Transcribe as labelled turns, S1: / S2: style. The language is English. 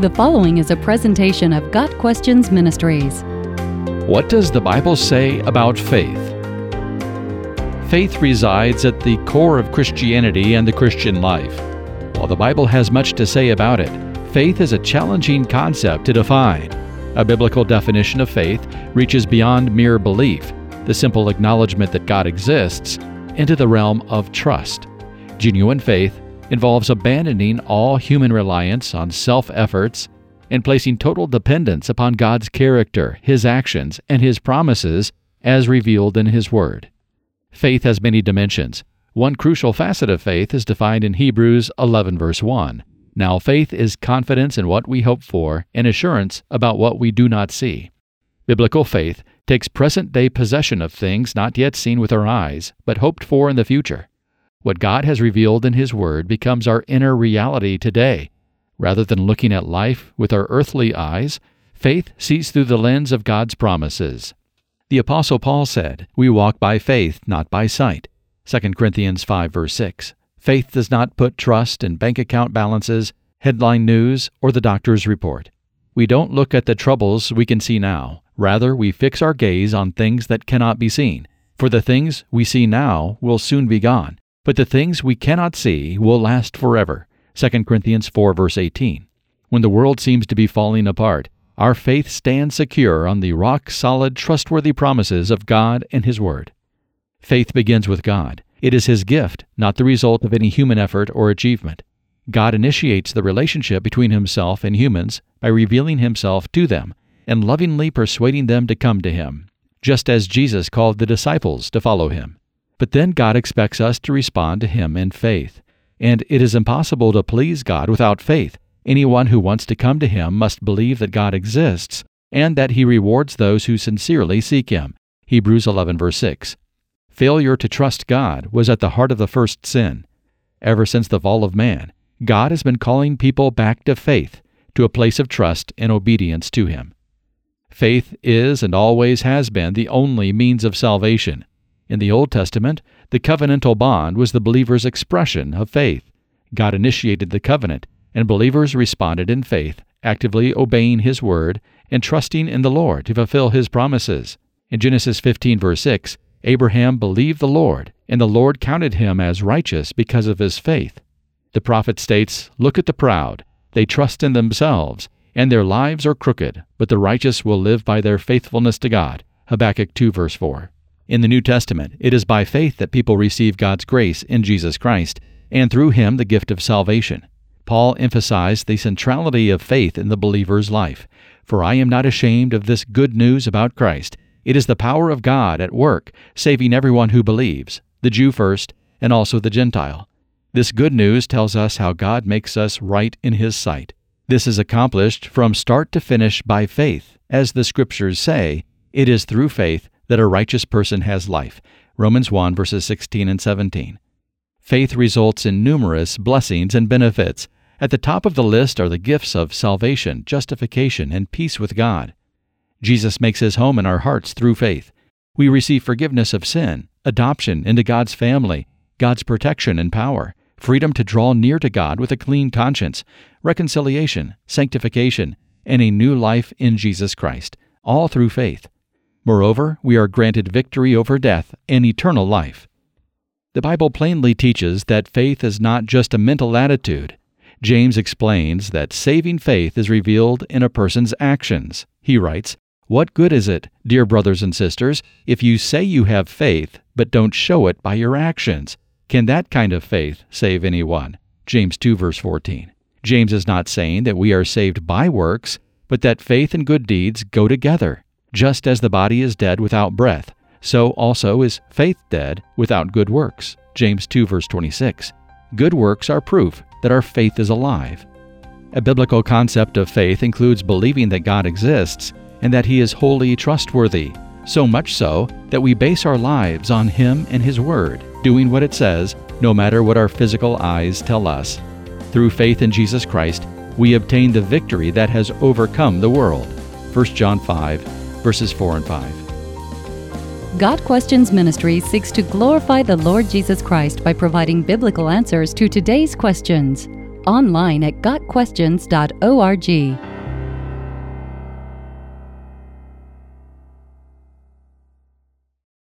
S1: The following is a presentation of Got Questions Ministries.
S2: What does the Bible say about faith? Faith resides at the core of Christianity and the Christian life. While the Bible has much to say about it, faith is a challenging concept to define. A biblical definition of faith reaches beyond mere belief, the simple acknowledgement that God exists, into the realm of trust. Genuine faith involves abandoning all human reliance on self efforts and placing total dependence upon God's character, His actions, and His promises as revealed in His Word. Faith has many dimensions. One crucial facet of faith is defined in Hebrews 11, verse 1. Now, faith is confidence in what we hope for and assurance about what we do not see. Biblical faith takes present day possession of things not yet seen with our eyes, but hoped for in the future. What God has revealed in His Word becomes our inner reality today. Rather than looking at life with our earthly eyes, faith sees through the lens of God's promises. The Apostle Paul said, We walk by faith, not by sight. 2 Corinthians 5, verse 6. Faith does not put trust in bank account balances, headline news, or the doctor's report. We don't look at the troubles we can see now. Rather, we fix our gaze on things that cannot be seen. For the things we see now will soon be gone, but the things we cannot see will last forever. 2 Corinthians 4 verse 18. When the world seems to be falling apart, our faith stands secure on the rock solid, trustworthy promises of God and His Word. Faith begins with God. It is His gift, not the result of any human effort or achievement. God initiates the relationship between Himself and humans by revealing Himself to them and lovingly persuading them to come to Him, just as Jesus called the disciples to follow Him. But then God expects us to respond to Him in faith. And it is impossible to please God without faith. Anyone who wants to come to Him must believe that God exists and that He rewards those who sincerely seek Him. Hebrews 11, verse 6. Failure to trust God was at the heart of the first sin. Ever since the fall of man, God has been calling people back to faith, to a place of trust and obedience to Him. Faith is and always has been the only means of salvation. In the Old Testament, the covenantal bond was the believer's expression of faith. God initiated the covenant, and believers responded in faith, actively obeying His word and trusting in the Lord to fulfill His promises. In Genesis 15, verse 6, Abraham believed the Lord, and the Lord counted him as righteous because of his faith. The prophet states, Look at the proud. They trust in themselves, and their lives are crooked, but the righteous will live by their faithfulness to God. Habakkuk 2, verse 4. In the New Testament, it is by faith that people receive God's grace in Jesus Christ, and through him the gift of salvation. Paul emphasized the centrality of faith in the believer's life. For I am not ashamed of this good news about Christ. It is the power of God at work, saving everyone who believes, the Jew first, and also the Gentile. This good news tells us how God makes us right in His sight. This is accomplished from start to finish by faith. As the Scriptures say, it is through faith that a righteous person has life. Romans 1 verses 16 and 17. Faith results in numerous blessings and benefits. At the top of the list are the gifts of salvation, justification, and peace with God. Jesus makes his home in our hearts through faith. We receive forgiveness of sin, adoption into God's family, God's protection and power, freedom to draw near to God with a clean conscience, reconciliation, sanctification, and a new life in Jesus Christ, all through faith. Moreover, we are granted victory over death and eternal life. The Bible plainly teaches that faith is not just a mental attitude. James explains that saving faith is revealed in a person's actions. He writes, What good is it, dear brothers and sisters, if you say you have faith, but don't show it by your actions? Can that kind of faith save anyone? James 2, verse 14. James is not saying that we are saved by works, but that faith and good deeds go together. Just as the body is dead without breath, so also is faith dead without good works. James 2, verse 26. Good works are proof that our faith is alive. A biblical concept of faith includes believing that God exists and that He is wholly trustworthy, so much so that we base our lives on Him and His Word, doing what it says, no matter what our physical eyes tell us. Through faith in Jesus Christ, we obtain the victory that has overcome the world. 1 John 5, verses 4 and 5.
S1: Got Questions Ministry seeks to glorify the Lord Jesus Christ by providing biblical answers to today's questions. online at gotquestions.org.